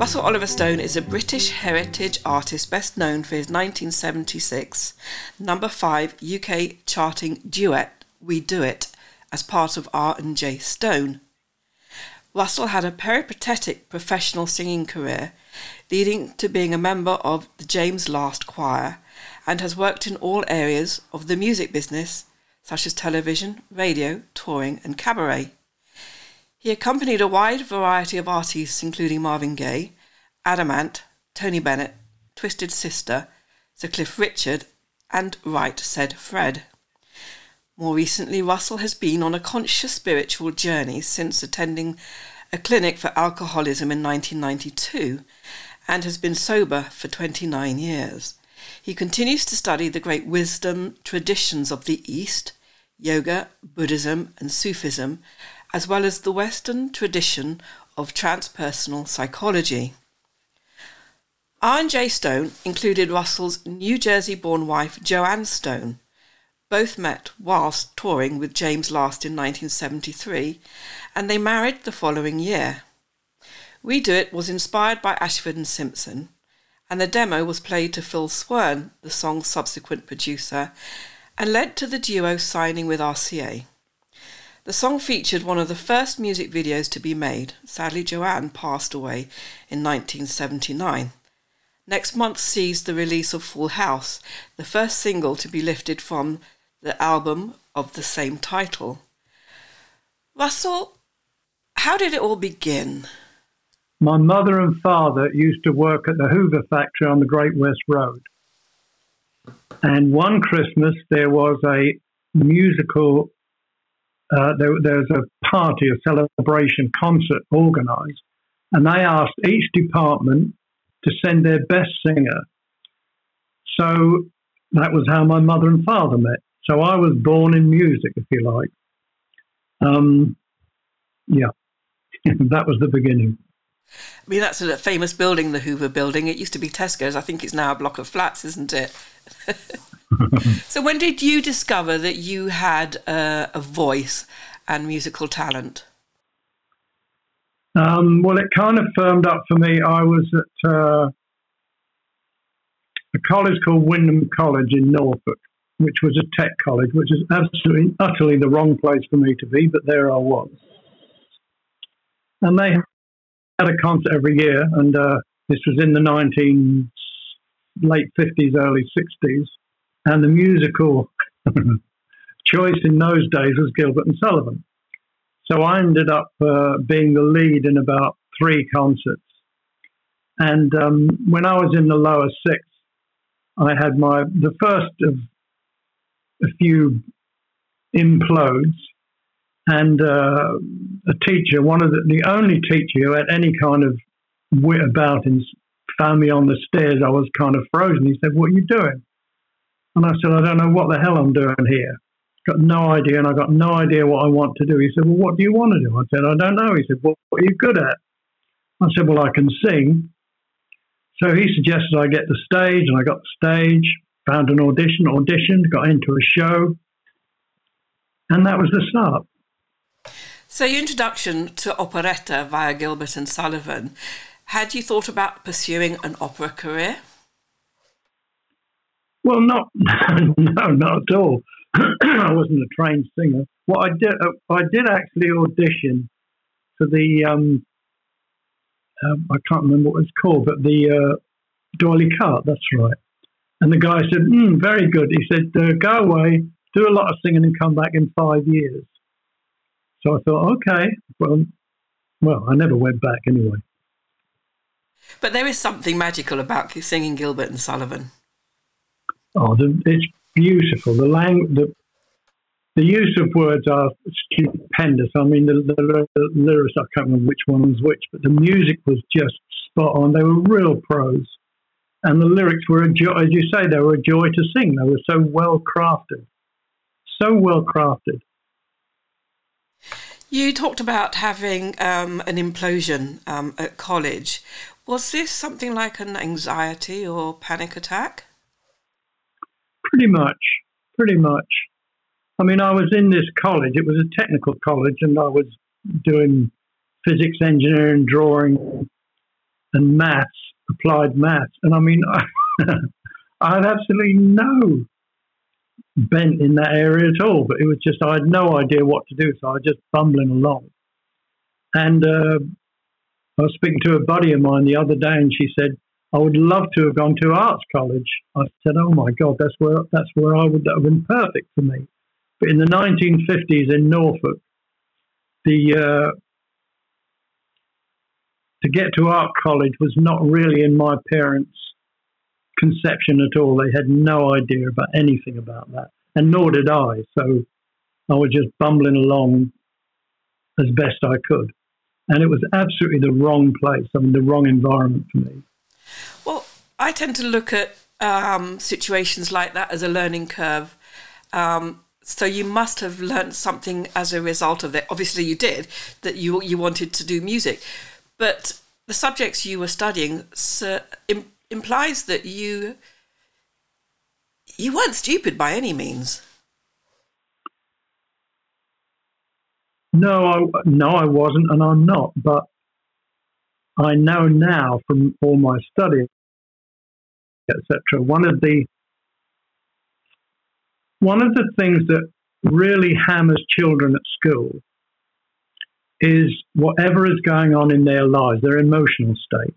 Russell Oliver Stone is a British heritage artist best known for his 1976 number 5 UK charting duet We Do It as part of R&J Stone. Russell had a peripatetic professional singing career leading to being a member of the James Last Choir and has worked in all areas of the music business such as television, radio, touring and cabaret. He accompanied a wide variety of artists, including Marvin Gaye, Adam Ant, Tony Bennett, Twisted Sister, Sir Cliff Richard, and Right Said Fred. More recently, Russell has been on a conscious spiritual journey since attending a clinic for alcoholism in 1992 and has been sober for 29 years. He continues to study the great wisdom traditions of the East, yoga, Buddhism, and Sufism, as well as the Western tradition of transpersonal psychology. R&J Stone included Russell's New Jersey-born wife Joanne Stone. Both met whilst touring with James Last in 1973, and they married the following year. We Do It was inspired by Ashford and Simpson, and the demo was played to Phil Swern, the song's subsequent producer, and led to the duo signing with RCA. The song featured one of the first music videos to be made. Sadly, Joanne passed away in 1979. Next month sees the release of Full House, the first single to be lifted from the album of the same title. Russell, how did it all begin? My mother and father used to work at the Hoover factory on the Great West Road. And one Christmas, there was a musical uh, there, there's a party, a celebration concert organized, and they asked each department to send their best singer. So that was how my mother and father met. So I was born in music, if you like. Um, yeah, that was the beginning. I mean, that's a famous building, the Hoover Building. It used to be Tesco's. I think it's now a block of flats, isn't it? so, when did you discover that you had uh, a voice and musical talent? Um, well, it kind of firmed up for me. I was at uh, a college called Wymondham College in Norfolk, which was a tech college, which is absolutely, utterly the wrong place for me to be, but there I was. And they had a concert every year, and uh, this was in the 19 late 50s, early 60s and the musical choice in those days was Gilbert and Sullivan. So I ended up uh, being the lead in about three concerts. And um, when I was in the lower six, I had my the first of a few implodes, and uh, a teacher, one of the, the only teacher who had any kind of wit about him, found me on the stairs. I was kind of frozen. He said, "What are you doing?" And I said, I don't know what the hell I'm doing here. Got no idea, and I got no idea what I want to do. He said, Well, what do you want to do? I said, I don't know. He said, well, What are you good at? I said, Well, I can sing. So he suggested I get the stage, and I got the stage, found an audition, auditioned, got into a show, and that was the start. So, your introduction to operetta via Gilbert and Sullivan, had you thought about pursuing an opera career? Well, not no, not at all. I wasn't a trained singer. What I did, uh, I did actually audition for the. Um, uh, I can't remember what it's called, but the uh, D'Oyly Carte. That's right. And the guy said, mm, "Very good." He said, uh, "Go away, do a lot of singing, and come back in five years." So I thought, okay, well, well, I never went back anyway. But there is something magical about singing Gilbert and Sullivan. Oh, the, it's beautiful. The lang- the the use of words are stupendous. I mean, the, the, the, lyrics, I can't remember which one was which, but the music was just spot on. They were real pros. And the lyrics were, a joy, as you say, they were a joy to sing. They were so well crafted. So well crafted. You talked about having um, an implosion um, at college. Was this something like an anxiety or panic attack? Pretty much, pretty much. I mean, I was in this college. It was a technical college, and I was doing physics, engineering, drawing, and maths, applied maths. And I mean, I, I had absolutely no bent in that area at all, but it was just, I had no idea what to do. So I was just bumbling along. And uh, I was speaking to a buddy of mine the other day, and she said, I would love to have gone to arts college. I said, "Oh my God, that's where that's where I would that have been perfect for me." But in the 1950s in Norfolk, the uh, to get to art college was not really in my parents' conception at all. They had no idea about anything about that, and nor did I. So I was just bumbling along as best I could, and it was absolutely the wrong place. I mean, the wrong environment for me. Well, I tend to look at um, situations like that as a learning curve. Um, so you must have learned something as a result of it. Obviously, you did that. You you wanted to do music, but the subjects you were studying so, implies that you you weren't stupid by any means. No, I, no, I wasn't, and I'm not. But I know now from all my study, etc. One of the one of the things that really hammers children at school is whatever is going on in their lives, their emotional state.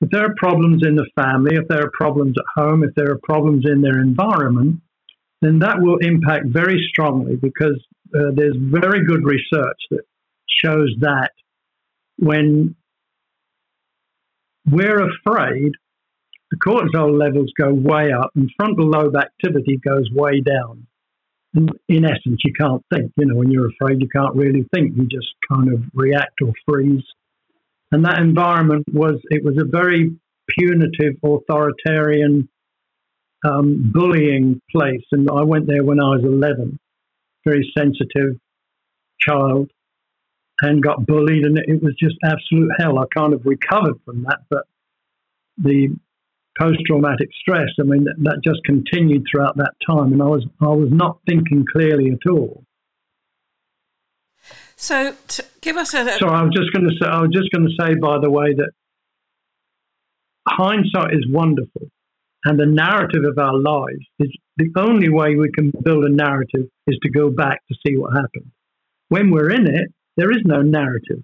If there are problems in the family, if there are problems at home, if there are problems in their environment, then that will impact very strongly because uh, there's very good research that shows that when we're afraid, the cortisol levels go way up and frontal lobe activity goes way down. And in essence, you can't think. You know, when you're afraid, you can't really think. You just kind of react or freeze. And that environment was, it was a very punitive, authoritarian, um, bullying place. And I went there when I was 11, very sensitive child and got bullied, and it was just absolute hell. I kind of recovered from that, but the post-traumatic stress, I mean, that, that just continued throughout that time, and I was I was not thinking clearly at all. So, give us a. So I was just going to say. I was just going to say, by the way, that hindsight is wonderful, and the narrative of our lives is the only way we can build a narrative is to go back to see what happened. When we're in it, there is no narrative.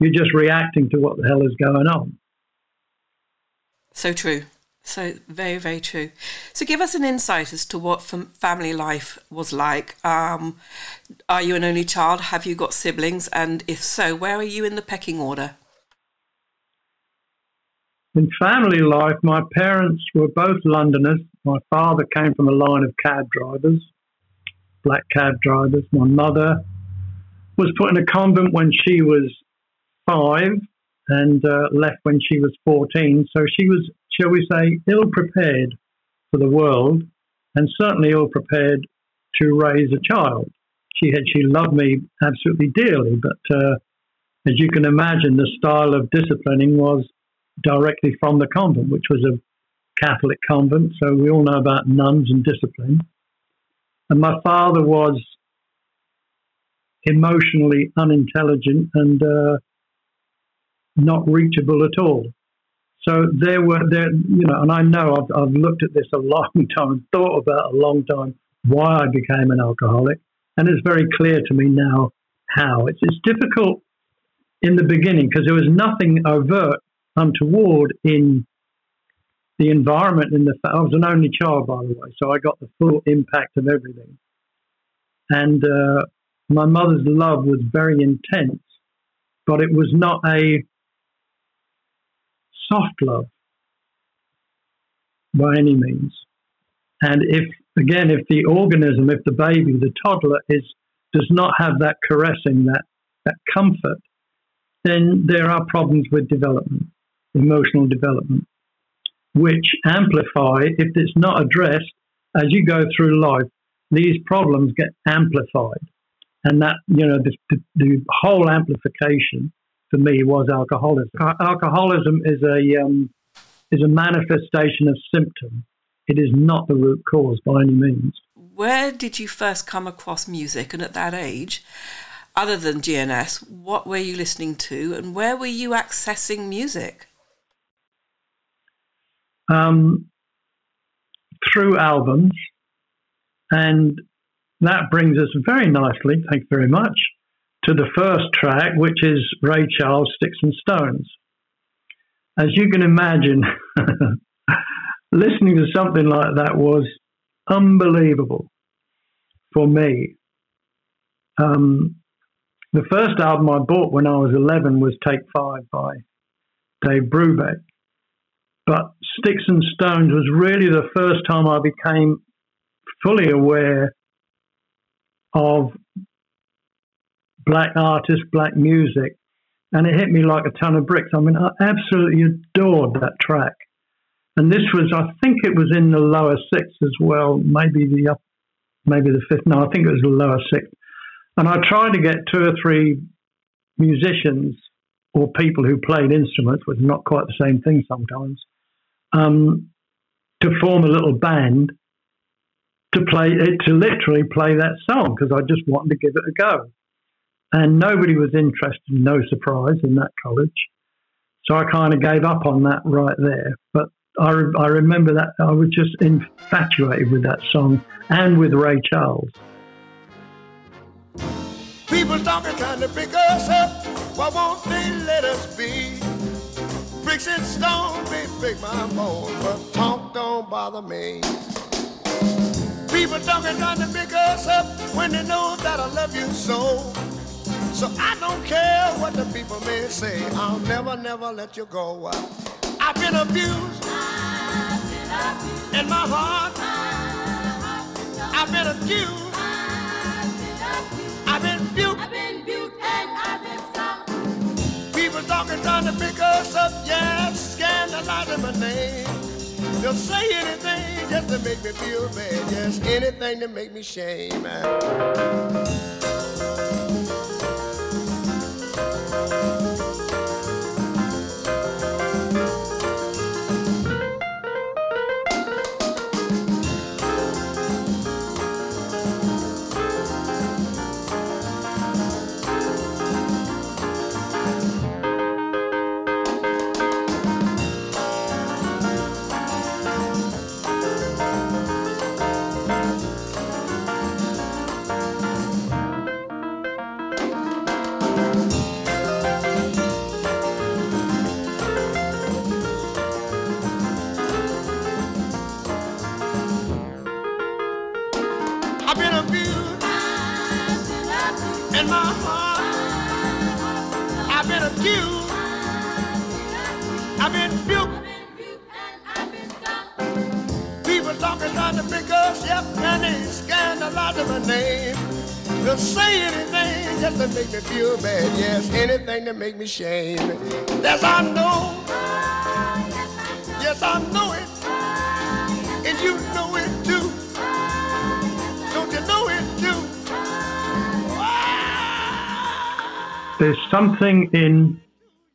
You're just reacting to what the hell is going on. So true. So very, very true. So give us an insight as to what family life was like. Um, are you an only child? Have you got siblings? And if so, where are you in the pecking order? In family life, my parents were both Londoners. My father came from a line of cab drivers, black cab drivers. My mother was put in a convent when she was five and uh, left when she was 14. So she was, shall we say, ill prepared for the world and certainly ill prepared to raise a child. She had, she loved me absolutely dearly, but uh, as you can imagine, the style of disciplining was directly from the convent, which was a Catholic convent. So we all know about nuns and discipline. And my father was emotionally unintelligent and uh, not reachable at all. So there were there, you know, and I know I've, I've looked at this a long time, thought about a long time why I became an alcoholic, and it's very clear to me now how. It's it's difficult in the beginning because there was nothing overt, untoward in the environment. In the I was an only child, by the way, so I got the full impact of everything. And uh, my mother's love was very intense, but it was not a soft love by any means. And if, again, if the organism, if the baby, the toddler is does not have that caressing, that, that comfort, then there are problems with development, emotional development, which amplify if it's not addressed as you go through life. These problems get amplified and that you know the, the, the whole amplification for me was alcoholism. Alcoholism is a um, is a manifestation of symptom. It is not the root cause by any means. Where did you first come across music, and at that age, other than G&S, what were you listening to, and where were you accessing music? um, through albums, and that brings us very nicely, thank you very much, to the first track, which is Ray Charles, Sticks and Stones. As you can imagine, listening to something like that was unbelievable for me. Um, the first album I bought when I was 11 was Take Five by Dave Brubeck. But Sticks and Stones was really the first time I became fully aware of black artists, black music, and it hit me like a ton of bricks. I mean, I absolutely adored that track. And this was, I think it was in the lower six as well, maybe the up, maybe the fifth. No, I think it was the lower six. And I tried to get two or three musicians or people who played instruments, which is not quite the same thing sometimes, um, to form a little band to play it, to literally play that song because I just wanted to give it a go. And nobody was interested, no surprise, in that college. So I kind of gave up on that right there. But I, I remember that I was just infatuated with that song and with Ray Charles. People talking, trying to pick us up. Why won't they let us be? Bricks and stones may break my bones, but talk don't bother me. People talking, trying to pick us up when they know that I love you so. So I don't care what the people may say. I'll never, never let you go. I've been abused. I've been abused. In my heart. I've been accused. I've been abused. I've been abused and I've been found. People talking, trying to pick us up. Yes, scandalizing my name. They'll say anything just to make me feel bad. Yes, anything to make me shame. To make me shame. Yes, I know. Yes, I know it. And you know it too. Don't you know it too? There's something in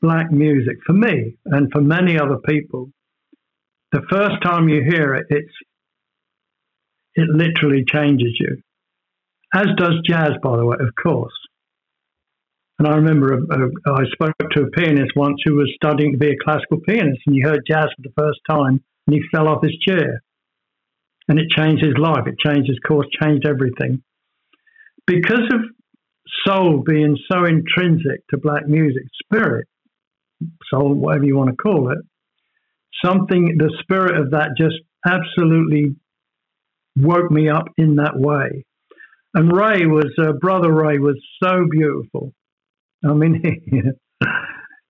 black music for me and for many other people. The first time you hear it, it's it literally changes you. As does jazz, by the way, of course. And I remember a, a, I spoke to a pianist once who was studying to be a classical pianist, and he heard jazz for the first time, and he fell off his chair. And it changed his life. It changed his course, changed everything. Because of soul being so intrinsic to black music, spirit, soul, whatever you want to call it, something, the spirit of that just absolutely woke me up in that way. And Ray was, uh, Brother Ray was so beautiful. I mean, he,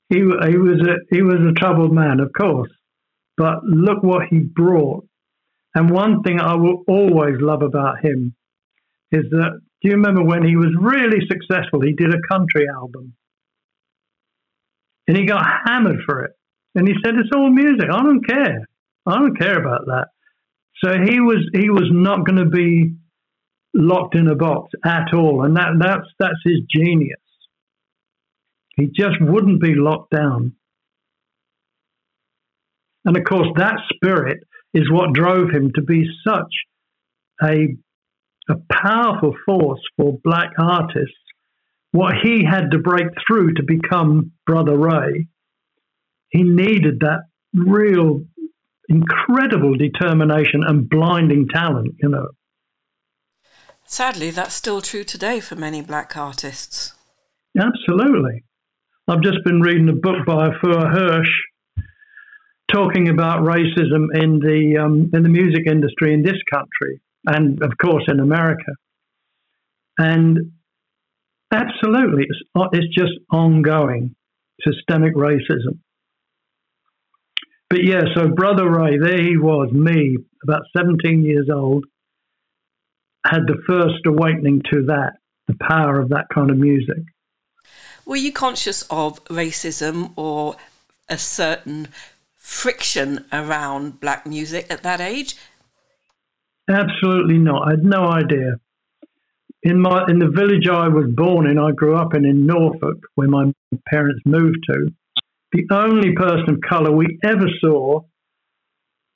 he, he was a he was a troubled man, of course, but look what he brought. And one thing I will always love about him is that do you remember when he was really successful? He did a country album, and he got hammered for it. And he said, "It's all music. I don't care. I don't care about that." So he was he was not going to be locked in a box at all, and that that's that's his genius. He just wouldn't be locked down. And of course, that spirit is what drove him to be such a, a powerful force for black artists. What he had to break through to become Brother Ray, he needed that real incredible determination and blinding talent, you know. Sadly, that's still true today for many black artists. Absolutely. I've just been reading a book by Afua Hirsch talking about racism in the um, in the music industry in this country, and of course in America. And absolutely, it's, it's just ongoing systemic racism. But yeah, so Brother Ray, there he was, me, about 17 years old, had the first awakening to that, the power of that kind of music. Were you conscious of racism or a certain friction around black music at that age? Absolutely not. I had no idea. In my in the village I was born in, I grew up in in Norfolk, where my parents moved to. The only person of colour we ever saw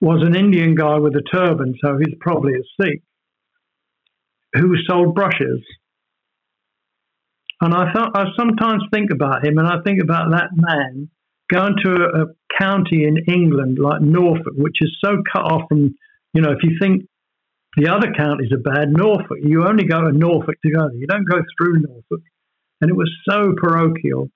was an Indian guy with a turban, so he's probably a Sikh, who sold brushes. And I thought I sometimes think about him, and I think about that man going to a, a county in England like Norfolk, which is so cut off from, you know, if you think the other counties are bad, Norfolk, you only go to Norfolk to go there. You don't go through Norfolk. And it was so parochial.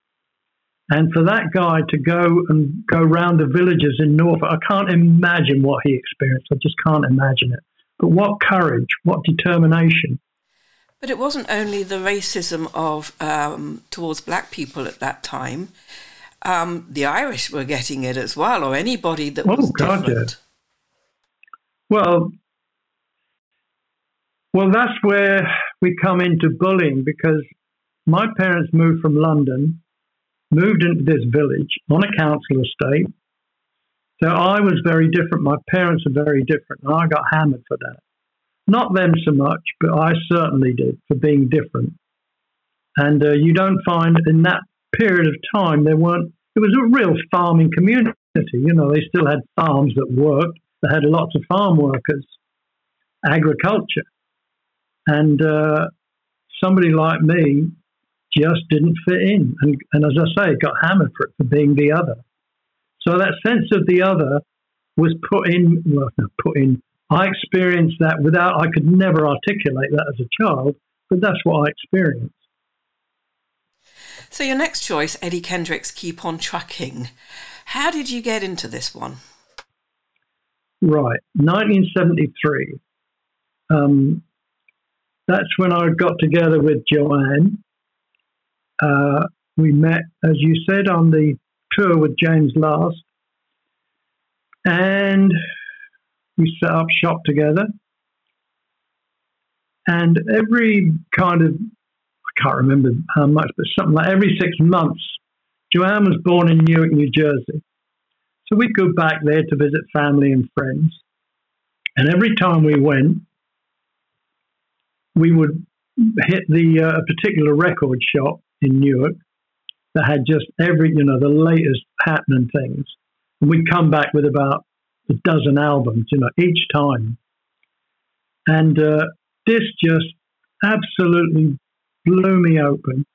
And for that guy to go and go round the villages in Norfolk, I can't imagine what he experienced. I just can't imagine it. But what courage, what determination. But it wasn't only the racism of um, towards black people at that time. Um, the Irish were getting it as well, or anybody that was oh, God, different. Yeah. Well, well, that's where we come into bullying because my parents moved from London, moved into this village on a council estate. So I was very different. My parents are very different, and I got hammered for that. Not them so much, but I certainly did for being different. And uh, you don't find in that period of time there weren't. It was a real farming community. You know, they still had farms that worked. They had lots of farm workers, agriculture, and uh, somebody like me just didn't fit in. And, and as I say, got hammered for it for being the other. So that sense of the other was put in, well, put in, I experienced that without, I could never articulate that as a child, but that's what I experienced. So your next choice, Eddie Kendricks, Keep On Trucking. How did you get into this one? Right, 1973. Um, that's when I got together with Joanne. Uh, we met, as you said, on the tour with James Last, and we set up shop together. And every kind of, I can't remember how much, but something like every six months, Joanne was born in Newark, New Jersey. So we'd go back there to visit family and friends. And every time we went, we would hit the uh, particular record shop in Newark that had just every, you know, the latest happening things. And we'd come back with about a dozen albums, you know, each time. And uh, this just absolutely blew me open.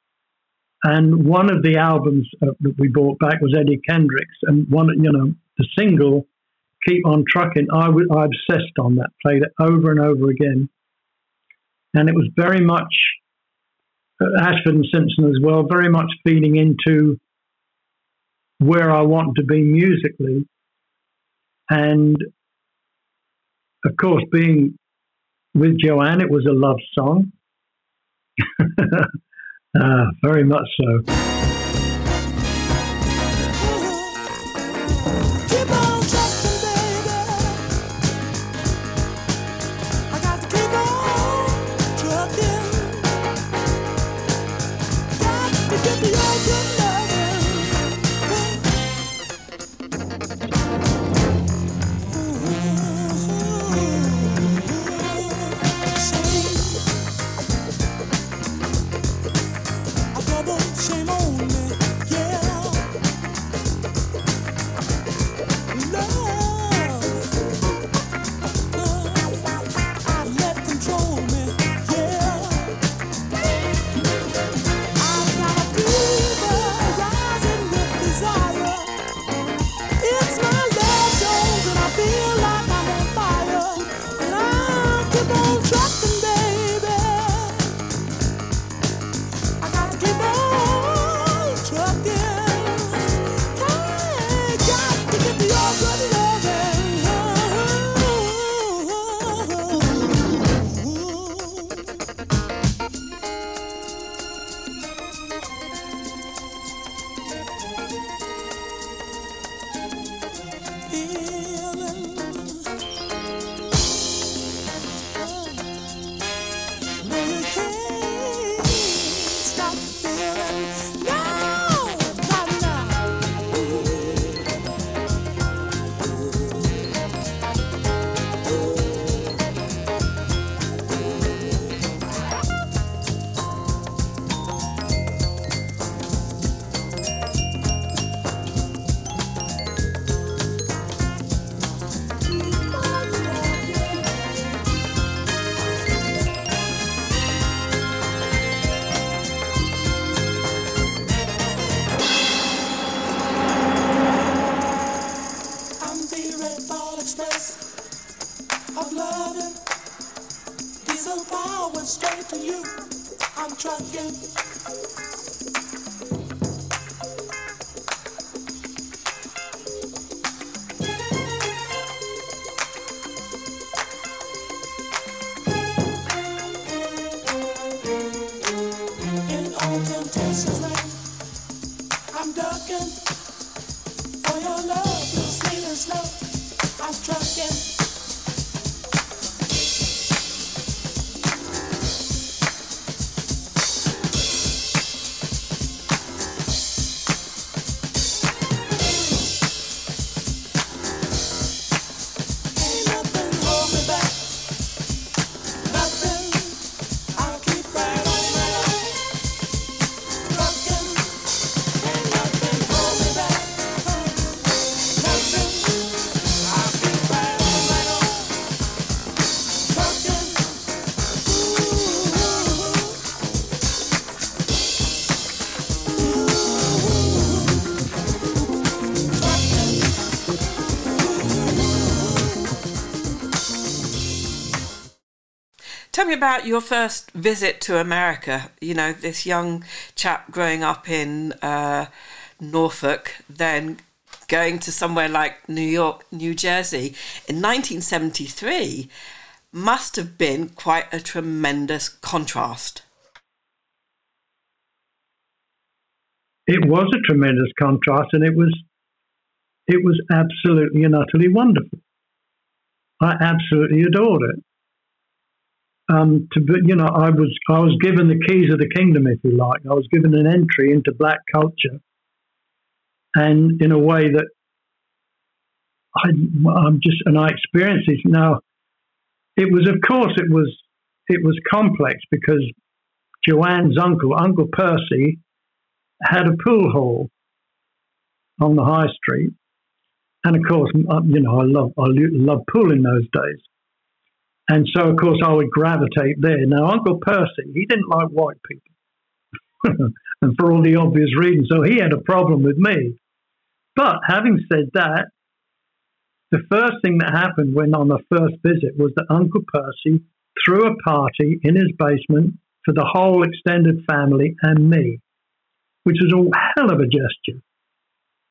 And one of the albums uh, that we bought back was Eddie Kendricks, and one, you know, the single "Keep On Trucking." I, w- I obsessed on that, played it over and over again, and it was very much Ashford and Simpson as well, very much feeding into where I want to be musically, and of course, being with Joanne, it was a love song. uh, very much so. Tell me about your first visit to America. You know, this young chap growing up in uh, Norfolk, then going to somewhere like New York, New Jersey in 1973 must have been quite a tremendous contrast. It was a tremendous contrast, and it was it was absolutely and utterly wonderful. I absolutely adored it. Um, to be, you know, I was I was given the keys of the kingdom, if you like. I was given an entry into black culture, and in a way that I, I'm just and I experienced it now. It was, of course, it was it was complex because Joanne's uncle, Uncle Percy, had a pool hall on the high street, and of course, you know, I love I love pool in those days. And so, of course, I would gravitate there. Now, Uncle Percy, he didn't like white people, and for all the obvious reasons. So he had a problem with me. But having said that, the first thing that happened when on the first visit was that Uncle Percy threw a party in his basement for the whole extended family and me, which was a hell of a gesture.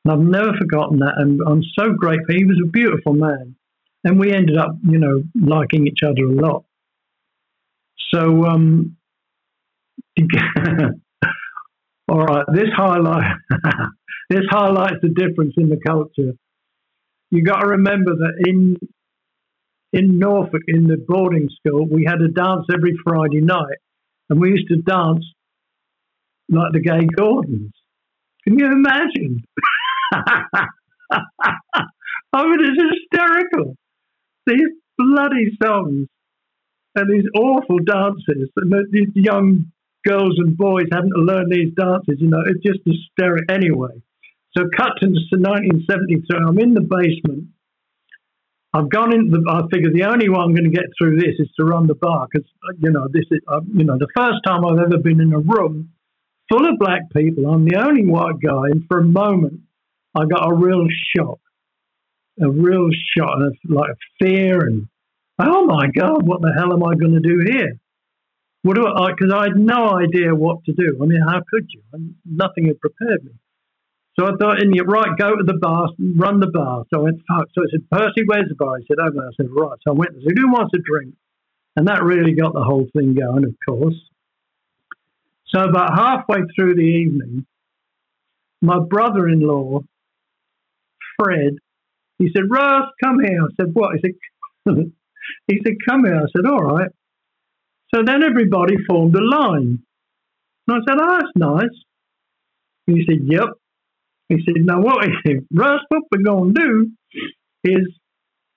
And I've never forgotten that, and I'm so grateful. He was a beautiful man and we ended up, you know, liking each other a lot. So, um, all right, this highlight this highlights the difference in the culture. You got to remember that in in Norfolk, in the boarding school, we had a dance every Friday night, and we used to dance like the gay Gordons. Can you imagine? I mean, it's hysterical these bloody songs and these awful dances, and these young girls and boys having to learn these dances, you know, it's just hysterical anyway. So, cut to 1973, I'm in the basement. I've gone into the, I figure the only way I'm going to get through this is to run the bar because, you know, this is, uh, you know, the first time I've ever been in a room full of black people. I'm the only white guy, and for a moment, I got a real shock a real shot of like fear and oh my god, what the hell am I going to do here? What do I? Because I had no idea what to do. I mean, how could you? And nothing had prepared me. So I thought, in the right, go to the bar, run the bar. So I went, fuck. So I said, Percy, where's the bar? He said, oh, over there. I said, right. So I went and said, who wants a drink? And that really got the whole thing going, of course. So about halfway through the evening, my brother-in-law, Fred, he said, Russ, come here. I said, what? He said, he said, come here. I said, all right. So then everybody formed a line. And I said, oh, that's nice. And he said, yep. He said, now what? He said, Russ, what we're going to do is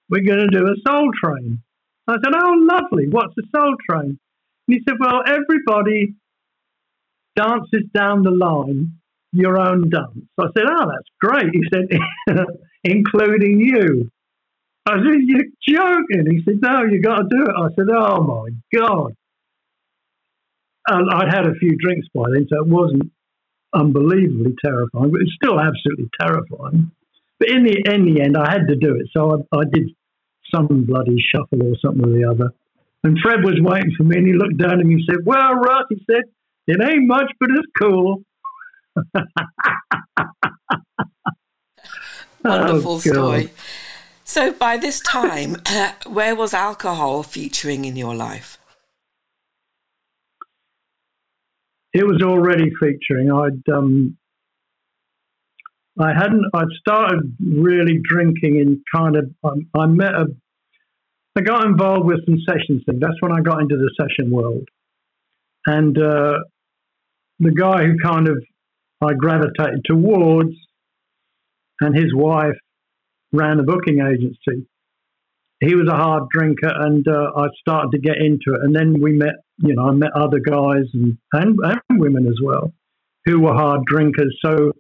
we're going to do a soul train. I said, oh, lovely. What's a soul train? And he said, well, everybody dances down the line your own dance. I said, oh, that's great. He said, including you. I said, you're joking. He said, no, you got to do it. I said, oh my God. And I'd had a few drinks by then, so it wasn't unbelievably terrifying, but it's still absolutely terrifying. But in the in the end, I had to do it, so I, I did some bloody shuffle or something or the other. And Fred was waiting for me, and he looked down at me and said, "Well, Russ," he said, "it ain't much, but it's cool." Wonderful Oh, story. So, by this time, where was alcohol featuring in your life? it was already featuring. I'd um, I hadn't. I'd started really drinking in kind of. Um, I met a. I got involved with some sessions things. That's when I got into the session world, and uh, the guy who kind of I gravitated towards, and his wife ran a booking agency. He was a hard drinker, and uh, I started to get into it. And then we met you know, I met other guys and, and, and women as well who were hard drinkers. So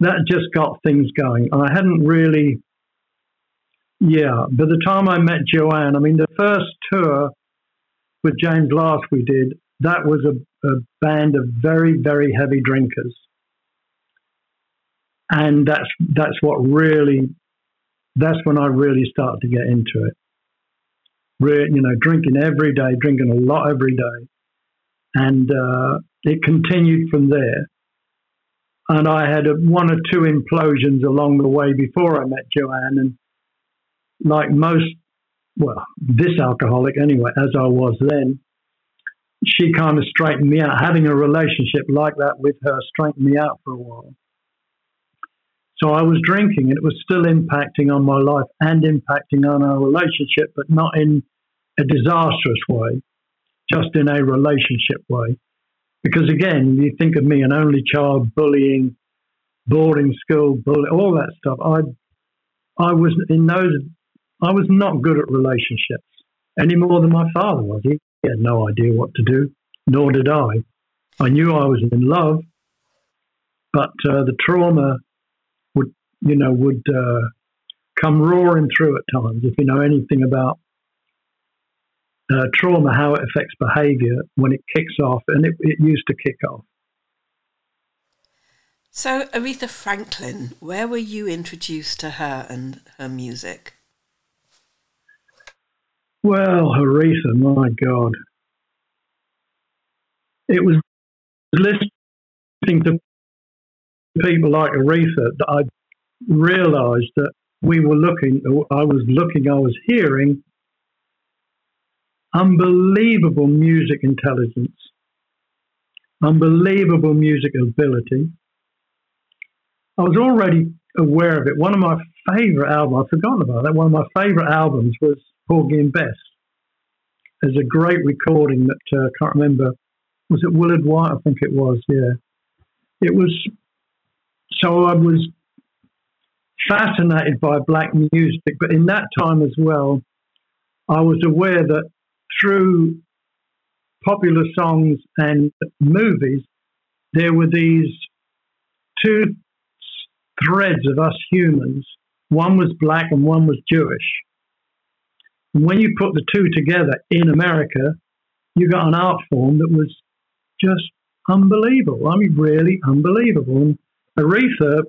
that just got things going. I hadn't really, yeah, by the time I met Joanne, I mean, the first tour with James Last we did, that was a, a band of very, very heavy drinkers. And that's that's what really that's when I really started to get into it re- you know, drinking every day, drinking a lot every day. And uh, it continued from there. And I had a, one or two implosions along the way before I met Joanne. And like most, well, this alcoholic anyway, as I was then, she kind of straightened me out. Having a relationship like that with her straightened me out for a while. So I was drinking, and it was still impacting on my life and impacting on our relationship, but not in a disastrous way, just in a relationship way. Because again, you think of me, an only child, bullying, boarding school, all that stuff. I, I was in those. I was not good at relationships any more than my father was. He had no idea what to do, nor did I. I knew I was in love, but uh, the trauma you know, would uh, come roaring through at times. If you know anything about uh, trauma, how it affects behavior when it kicks off, and it, it used to kick off. So, Aretha Franklin, where were you introduced to her and her music? Well, Aretha, my God. It was listening to people like Aretha that I realized that we were looking, I was looking, I was hearing unbelievable music intelligence, unbelievable music ability. I was already aware of it. One of my favorite albums, I've forgotten about that. One of my favorite albums was Porgy and Bess. There's a great recording that I uh, can't remember. Was it Willard White? I think it was. Yeah, it was. So I was fascinated by black music, but in that time as well, I was aware that through popular songs and movies, there were these two threads of us humans. One was black and one was Jewish. And when you put the two together in America, you got an art form that was just unbelievable. I mean, really unbelievable. And Aretha,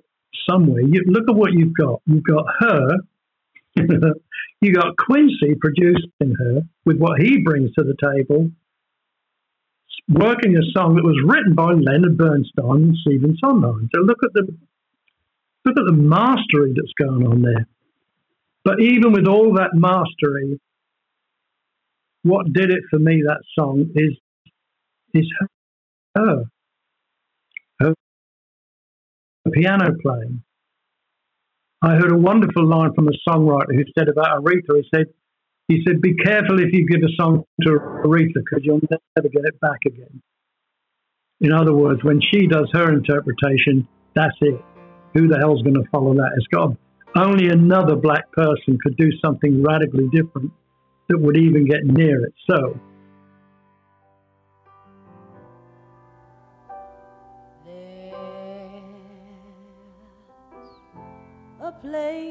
somewhere, you look at what you've got. You've got her. you got Quincy producing her with what he brings to the table, working a song that was written by Leonard Bernstein and Stephen Sondheim. So look at the look at the mastery that's going on there. But even with all that mastery, what did it for me that song is is her, piano playing. I heard a wonderful line from a songwriter who said about Aretha. He said, "He said, be careful if you give a song to Aretha because you'll never get it back again." In other words, when she does her interpretation, that's it. Who the hell's going to follow that? It's got only another black person could do something radically different that would even get near it. So. Place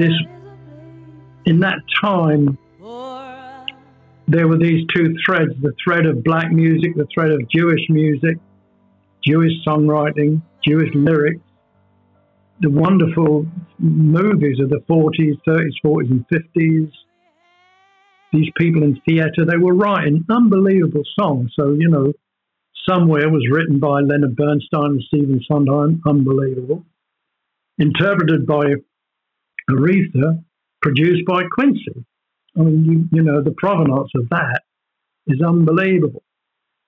This- In that time, there were these two threads the thread of black music, the thread of Jewish music, Jewish songwriting, Jewish lyrics, the wonderful movies of the 40s, 30s, 40s, and 50s. These people in theatre, they were writing unbelievable songs. So, you know, Somewhere was written by Leonard Bernstein and Stephen Sondheim, unbelievable. Interpreted by Aretha, produced by Quincy. I mean, you, you know, the provenance of that is unbelievable.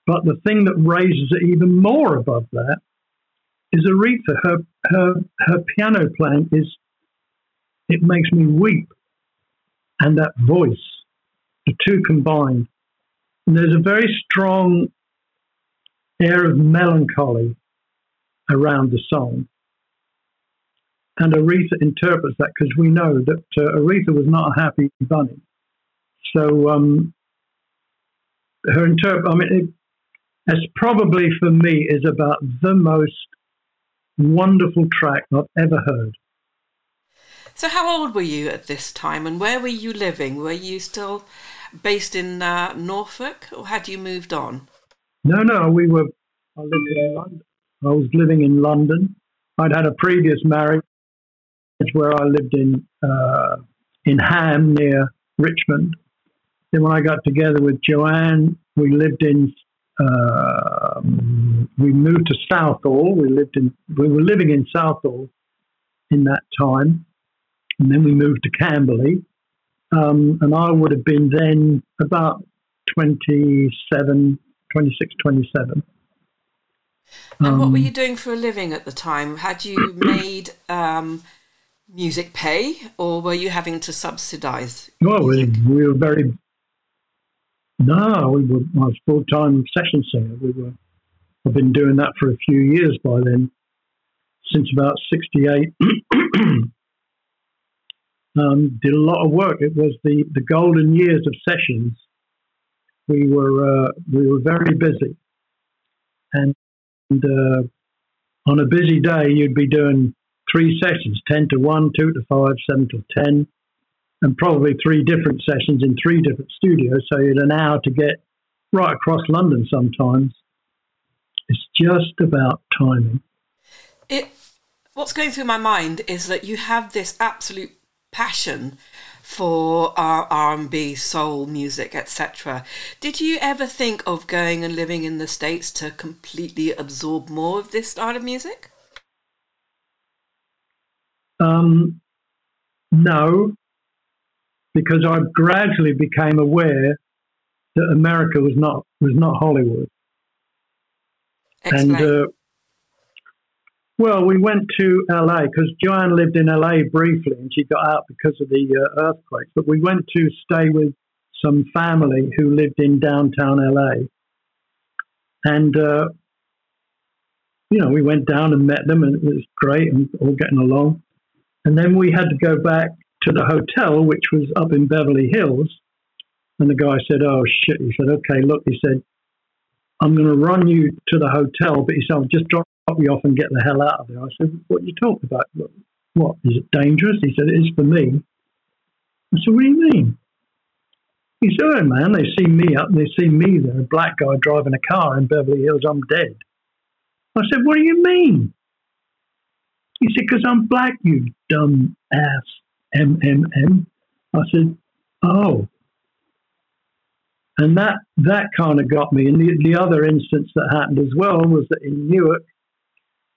But the thing that raises it even more above that is Aretha. Her, her, her piano playing is, it makes me weep. And that voice, the two combined. And there's a very strong air of melancholy around the song. And Aretha interprets that because we know that uh, Aretha was not a happy bunny. So um, her interpret, I mean, it, it's probably for me is about the most wonderful track I've ever heard. So, how old were you at this time, and where were you living? Were you still based in uh, Norfolk, or had you moved on? No, no, we were. I lived in London. I was living in London. I'd had a previous marriage where I lived in uh, in Ham near Richmond. Then when I got together with Joanne, we lived in. Uh, we moved to Southall. We lived in. We were living in Southall in that time, and then we moved to Camberley. Um, and I would have been then about 27, 26, 27. And what were Um, you doing for a living at the time? Had you made um, music pay, or were you having to subsidise? Well, we, we were very. No, we were. I was full time session singer. We were. I've been doing that for a few years by then, since about '68. um, did a lot of work. It was the the golden years of sessions. We were uh, we were very busy, and, and uh, on a busy day, you'd be doing three sessions: ten to one, two to five, seven to ten and probably three different sessions in three different studios. So you had an hour to get right across London sometimes. It's just about timing. It. What's going through my mind is that you have this absolute passion for R and B, soul music, etc. Did you ever think of going and living in the states to completely absorb more of this style of music? Um, no, because I gradually became aware that America was not was not Hollywood. And uh, well, we went to LA because Joanne lived in LA briefly, and she got out because of the uh, earthquake. But we went to stay with some family who lived in downtown LA, and uh, you know, we went down and met them, and it was great and all getting along. And then we had to go back to the hotel, which was up in Beverly Hills. And the guy said, "Oh shit!" He said, "Okay, look," he said, "I'm going to run you to the hotel, but he said, I'll just drop you off and get the hell out of there." I said, "What are you talking about? What, is it dangerous?" He said, "It is for me." I said, "What do you mean?" He said, "Oh man, they see me up, they see me there, a black guy driving a car in Beverly Hills. I'm dead." I said, "What do you mean?" He said, "Because I'm black, you dumb ass." M M M. I said, "Oh." And that that kind of got me. And the, the other instance that happened as well was that in Newark,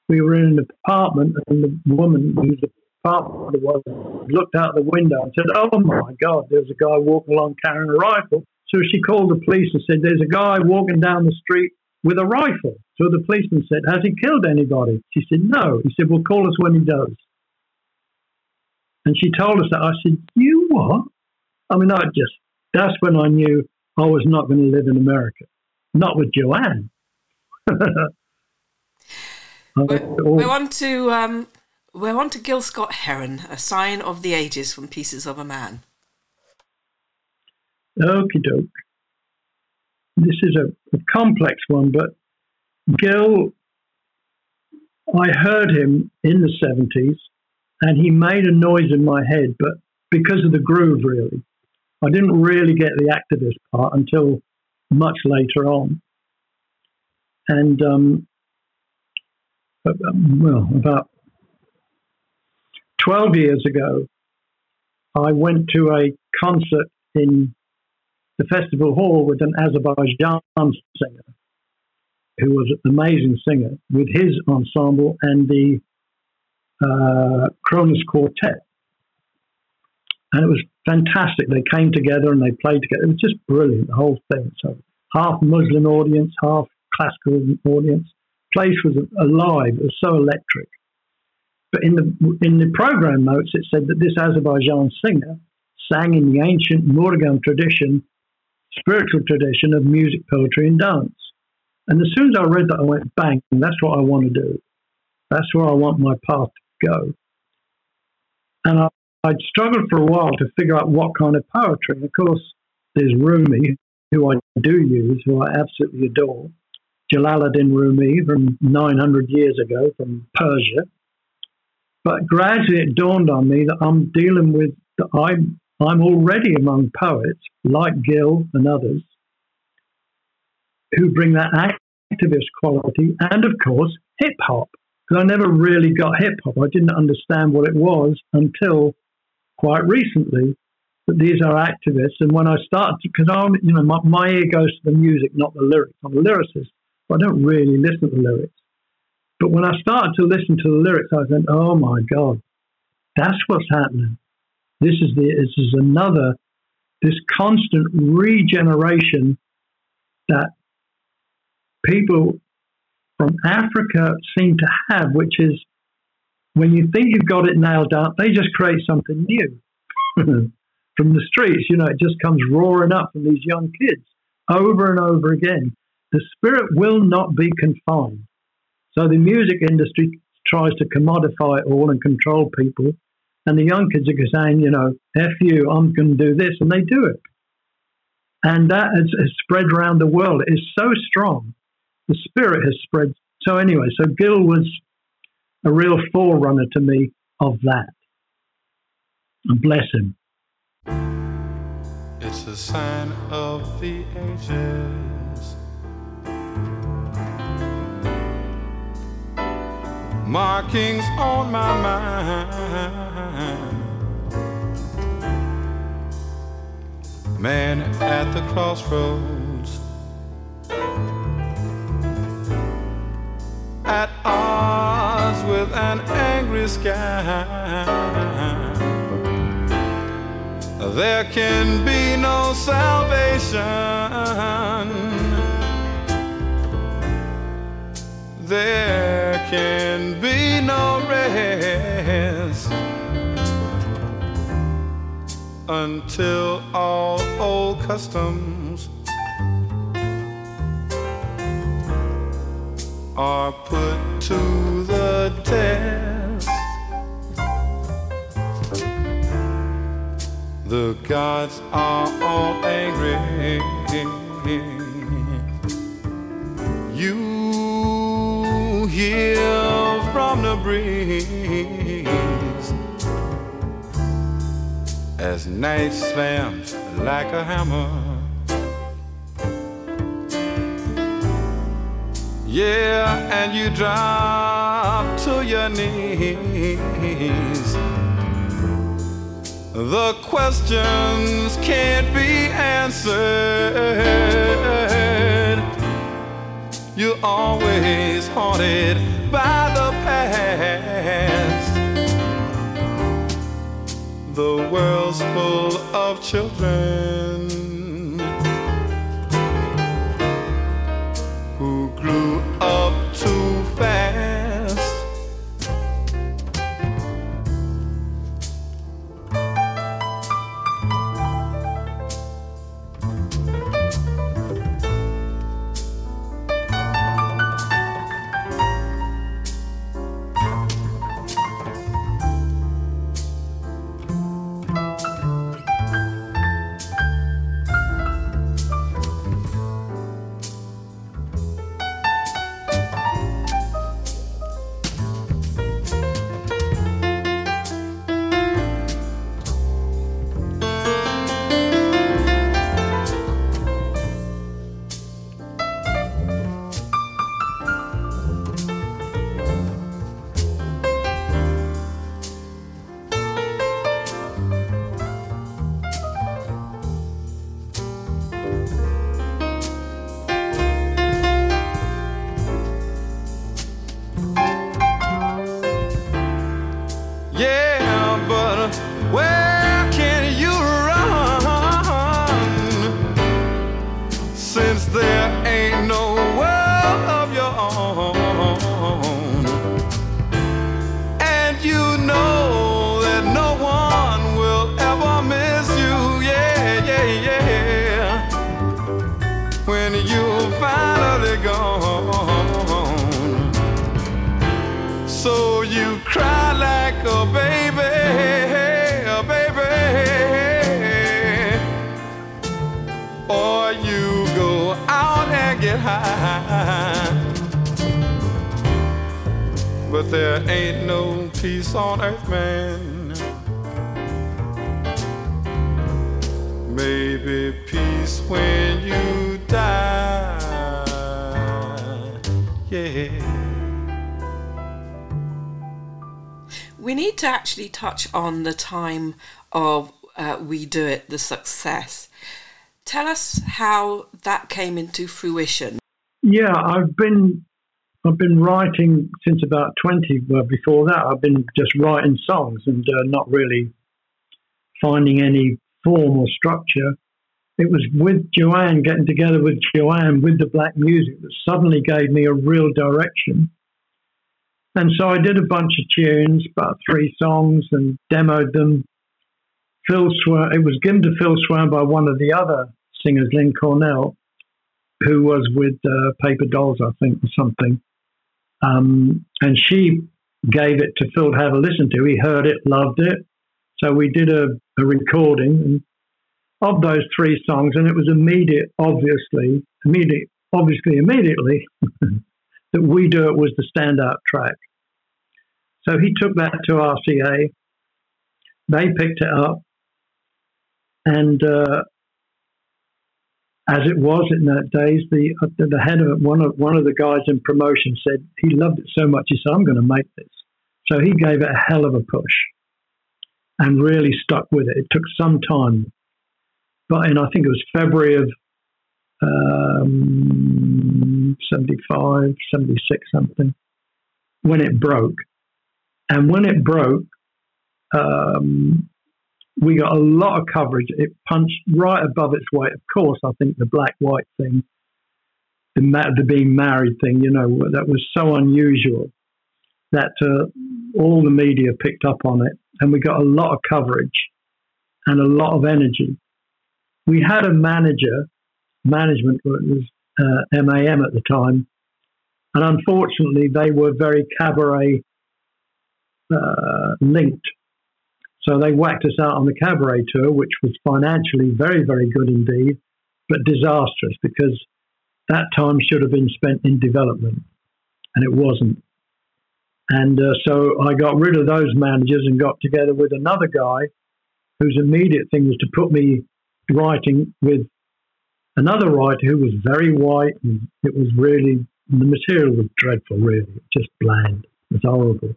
we were in an apartment, and the woman whose apartment was looked out the window and said, "Oh my God, there's a guy walking along carrying a rifle." So she called the police and said, "There's a guy walking down the street with a rifle." So the policeman said, "Has he killed anybody?" She said, "No." He said, "Well, call us when he does." And she told us that. I said, "You what?" I mean, I just that's when I knew I was not going to live in America, not with Joanne. We're, on to um, we're on to Gil Scott Heron, a sign of the ages from Pieces of a Man. Okie doke. This is a, a complex one, but Gil, I heard him in the 70s and he made a noise in my head, but because of the groove, really. I didn't really get the activist part until much later on. And, um, um, well, about 12 years ago, I went to a concert in the festival hall with an Azerbaijan singer who was an amazing singer with his ensemble and the uh, Kronos Quartet. And it was fantastic. They came together and they played together. It was just brilliant, the whole thing. So half Muslim audience, half classical audience. Place was alive. It was so electric. But in the in the program notes, it said that this Azerbaijan singer sang in the ancient Mugham tradition, spiritual tradition of music, poetry, and dance. And as soon as I read that, I went, bang, that's what I want to do. That's where I want my path to go. And I, I'd struggled for a while to figure out what kind of poetry. And of course, there's Rumi, who I do use, who I absolutely adore. Jalaluddin Rumi from 900 years ago from Persia. But gradually it dawned on me that I'm dealing with, that I'm, I'm already among poets like Gil and others who bring that activist quality, and of course, hip hop. Because I never really got hip hop. I didn't understand what it was until quite recently that these are activists. And when I started, because I'm, you know, my, my ear goes to the music, not the lyrics. I'm a lyricist, but I don't really listen to the lyrics. But when I started to listen to the lyrics, I went, "Oh my God, that's what's happening. This is the this is another this constant regeneration that people from Africa seem to have, which is when you think you've got it nailed down, they just create something new from the streets. You know, it just comes roaring up from these young kids over and over again. The spirit will not be confined. So the music industry tries to commodify it all and control people. And the young kids are saying, you know, F you, I'm going to do this. And they do it. And that has, has spread around the world. It is so strong. The spirit has spread. So, anyway, so Gil was a real forerunner to me of that. And bless him. It's a sign of the ages. Markings on my mind. Man at the crossroads. At odds with an angry sky there can be no salvation. There can be no rest until all old customs are put to the test. The gods are all angry. You hear from the breeze as night slams like a hammer. Yeah, and you drop to your knees the questions can't be answered. You're always haunted by the past. The world's full of children on the time of uh, We Do It, the success. Tell us how that came into fruition. Yeah, I've been I've been writing since about twenty. Well, before that, I've been just writing songs and uh, not really finding any form or structure. It was with Joanne, getting together with Joanne with the black music that suddenly gave me a real direction. And so I did a bunch of tunes, about three songs, and demoed them. Phil Swern, it was given to Phil Swern by one of the other singers, Lynn Cornell, who was with uh, Paper Dolls, I think, or something. Um, and she gave it to Phil to have a listen to. He heard it, loved it. So we did a, a recording of those three songs, and it was immediate, obviously, immediate, obviously, immediately that We Do It was the standout track. So he took that to RCA. They picked it up, and uh, as it was in that days, the uh, the head of it, one of one of the guys in promotion said he loved it so much he said I'm going to make this. So he gave it a hell of a push, and really stuck with it. It took some time, but in I think it was February of um, 75, 76 something, when it broke, and when it broke, um, we got a lot of coverage. It punched right above its weight. Of course, I think the black white thing, the, the being married thing, you know, that was so unusual that uh, all the media picked up on it, and we got a lot of coverage and a lot of energy. We had a manager, management it was uh, MAM at the time, and unfortunately, they were very cabaret uh, linked so they whacked us out on the cabaret tour, which was financially very, very good indeed, but disastrous because that time should have been spent in development, and it wasn't. And uh, so I got rid of those managers and got together with another guy whose immediate thing was to put me writing with another writer who was very white, and it was really, the material was dreadful, really, just bland. It was horrible.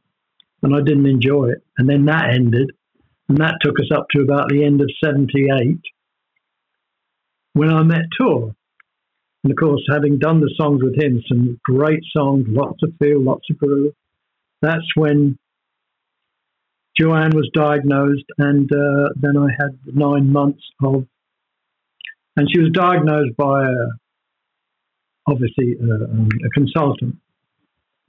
And I didn't enjoy it. And then that ended. And that took us up to about the end of 78 when I met Tor. And of course, having done the songs with him, some great songs, lots of feel, lots of groove. That's when Joanne was diagnosed, and uh, then I had nine months of, and she was diagnosed by a, obviously a, uh, a consultant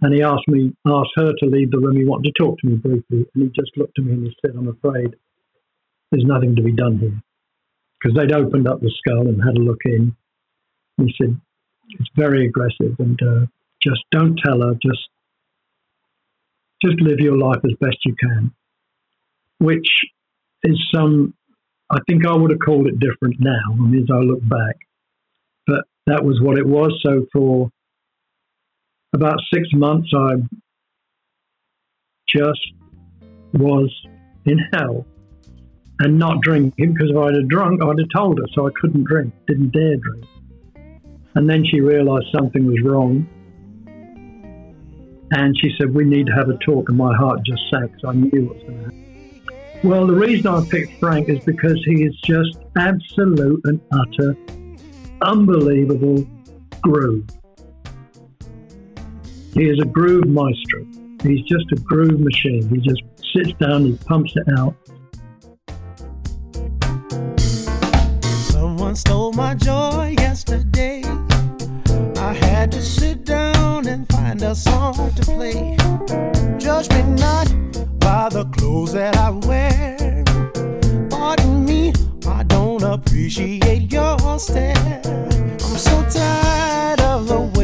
and he asked me, asked her to leave the room. He wanted to talk to me briefly, and he just looked at me and he said, "I'm afraid there's nothing to be done here," because they'd opened up the skull and had a look in. he said, "It's very aggressive, and uh, just don't tell her. Just, just live your life as best you can." Which is some. I think I would have called it different now. I mean, as I look back, but that was what it was. So for about six months, I just was in hell and not drinking because if I'd have drunk, I'd have told her. So I couldn't drink, didn't dare drink. And then she realized something was wrong. And she said, We need to have a talk. And my heart just sank because I knew what was going to happen. Well, the reason I picked Frank is because he is just absolute and utter, unbelievable groove. He is a groove maestro. He's just a groove machine. He just sits down, he pumps it out. Someone stole my joy yesterday. I had to sit down and find a song to play. Judge me not by the clothes that I wear. Pardon me, I don't appreciate your stare. I'm so tired of the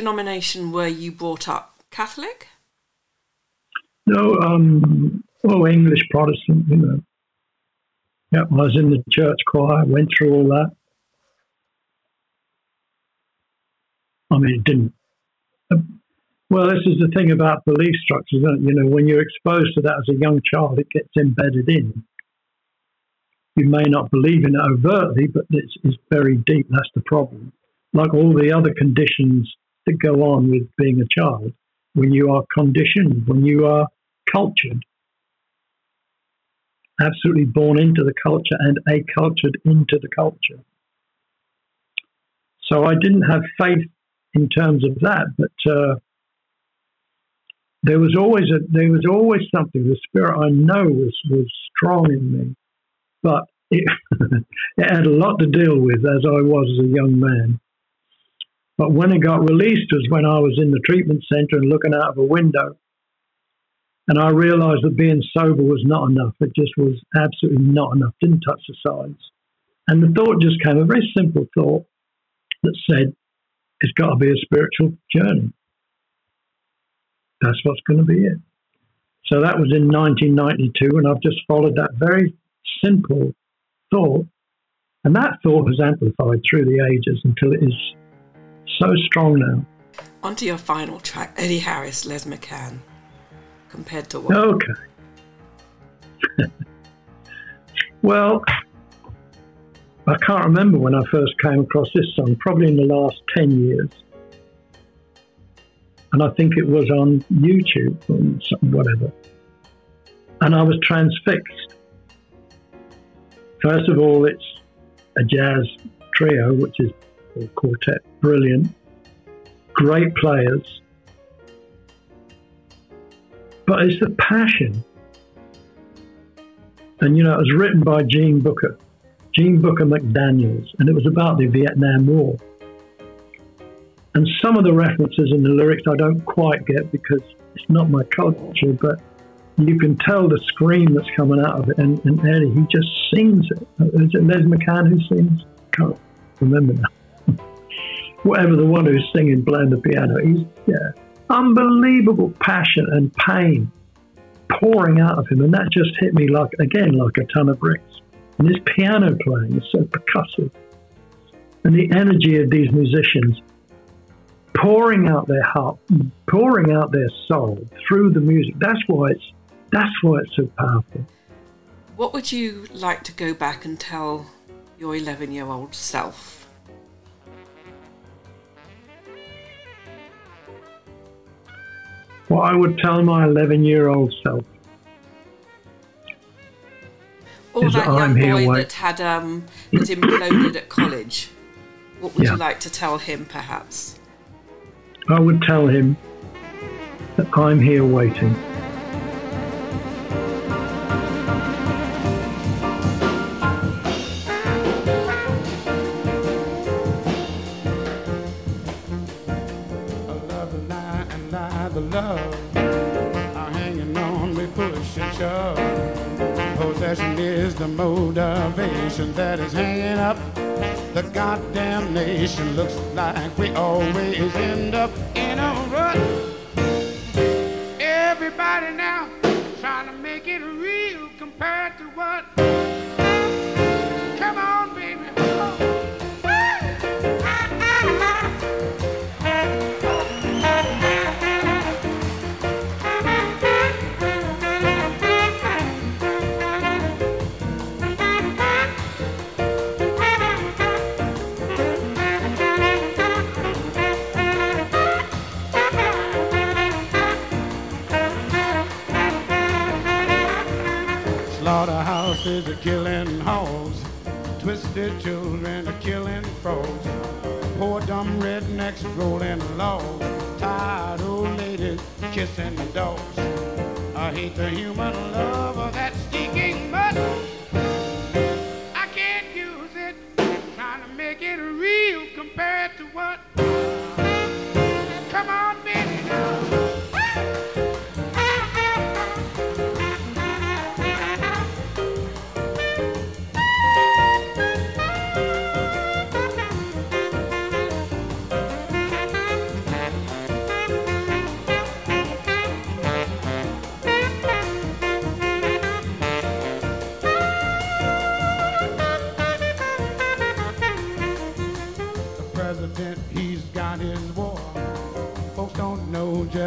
denomination were you brought up? Catholic? No, um, oh, English Protestant, you know. Yeah, I was in the church choir, went through all that. I mean, it didn't. Well, this is the thing about belief structures? You know, when you're exposed to that as a young child, it gets embedded in. You may not believe in it overtly, but it's, it's very deep. That's the problem. Like all the other conditions that go on with being a child, when you are conditioned, when you are cultured, absolutely born into the culture and accultured into the culture. So I didn't have faith in terms of that, but uh, there was always a there was always something. The spirit I know was was strong in me, but it, it had a lot to deal with as I was as a young man. But when it got released was when I was in the treatment center and looking out of a window, and I realized that being sober was not enough. It just was absolutely not enough. Didn't touch the sides. And the thought just came, a very simple thought that said, it's got to be a spiritual journey. That's what's going to be it. So that was in 1992, and I've just followed that very simple thought. And that thought has amplified through the ages until it is so strong now. On to your final track, Eddie Harris, Les McCann. Compared to what? Okay. well, I can't remember when I first came across this song, probably in the last 10 years. And I think it was on YouTube or something, whatever. And I was transfixed. First of all, it's a jazz trio, which is or quartet, brilliant, great players. But it's the passion. And you know, it was written by Gene Booker, Gene Booker McDaniels, and it was about the Vietnam War. And some of the references in the lyrics I don't quite get because it's not my culture, but you can tell the scream that's coming out of it. And, and Eddie, he just sings it. Is it Les McCann who sings? Can't remember now. Whatever the one who's singing, playing the piano, he's yeah, unbelievable passion and pain pouring out of him, and that just hit me like again like a ton of bricks. And his piano playing is so percussive, and the energy of these musicians pouring out their heart, pouring out their soul through the music. That's why it's that's why it's so powerful. What would you like to go back and tell your 11 year old self? What I would tell my 11 year old self. Or that that young here boy wait- that had um, that imploded at college. What would Yeah. you like to tell him, perhaps? I would tell him that I'm here waiting. The motivation that is hanging up. The goddamn nation looks like we always end up in a rut. Everybody now trying to make it real compared to what? Slaughterhouses are killing hogs. Twisted children are killing frogs. Poor dumb rednecks rolling logs. Tired old ladies kissing dogs. I hate the human love of that stinking mud. I can't use it. Trying to make it real compared to what?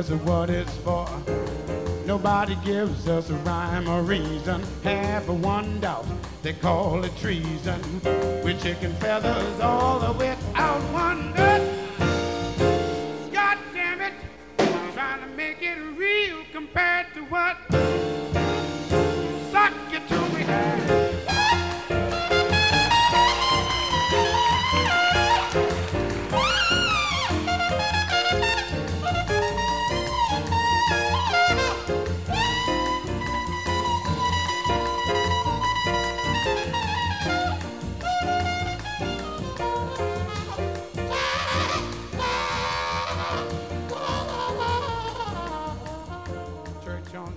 Just what it's for. Nobody gives us a rhyme or reason. Half a one doubt, they call it treason. With chicken feathers all the way out one nut.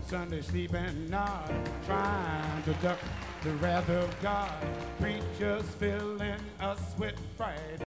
Church sleep and nod, trying to duck the wrath of God. Preachers filling us with fright.